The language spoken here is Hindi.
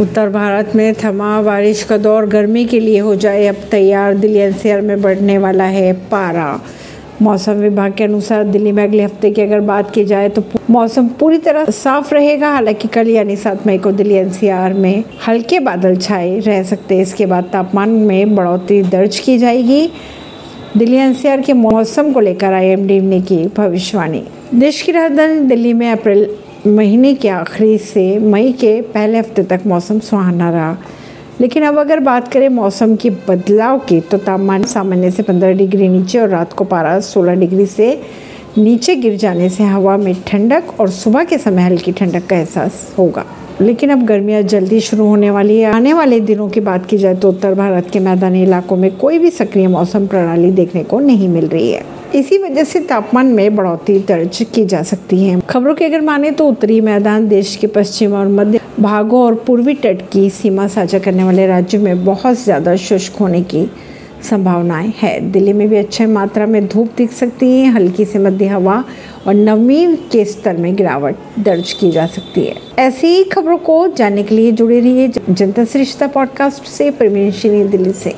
उत्तर भारत में थमा बारिश का दौर गर्मी के लिए हो जाए, अब तैयार दिल्ली एनसीआर में बढ़ने वाला है पारा। मौसम विभाग के अनुसार दिल्ली में अगले हफ़्ते की अगर बात की जाए तो मौसम पूरी तरह साफ़ रहेगा। हालाँकि कल यानी सात मई को दिल्ली एनसीआर में हल्के बादल छाए रह सकते हैं। इसके बाद तापमान में बढ़ोतरी दर्ज की जाएगी। दिल्ली एनसीआर के मौसम को लेकर आईएमडी ने की भविष्यवाणी। देश की राजधानी दिल्ली में अप्रैल महीने के आखिरी से मई के पहले हफ़्ते तक मौसम सुहाना रहा। लेकिन अब अगर बात करें मौसम के बदलाव की तो तापमान सामान्य से 15 डिग्री नीचे और रात को पारा 16 डिग्री से नीचे गिर जाने से हवा में ठंडक और सुबह के समय हल्की ठंडक का एहसास होगा। लेकिन अब गर्मियाँ जल्दी शुरू होने वाली है। आने वाले दिनों की बात की जाए तो उत्तर भारत के मैदानी इलाकों में कोई भी सक्रिय मौसम प्रणाली देखने को नहीं मिल रही है। इसी वजह से तापमान में बढ़ोतरी दर्ज की जा सकती है। खबरों की अगर माने तो उत्तरी मैदान, देश के पश्चिम और मध्य भागों और पूर्वी तट की सीमा साझा करने वाले राज्यों में बहुत ज़्यादा शुष्क होने की संभावनाएँ है। दिल्ली में भी अच्छे मात्रा में धूप दिख सकती है, हल्की से मध्य हवा और नमी के स्तर में गिरावट दर्ज की जा सकती है। ऐसी ही खबरों को जानने के लिए जुड़े रहिए जनता श्रेष्ठता पॉडकास्ट से प्रवीण दिल्ली से।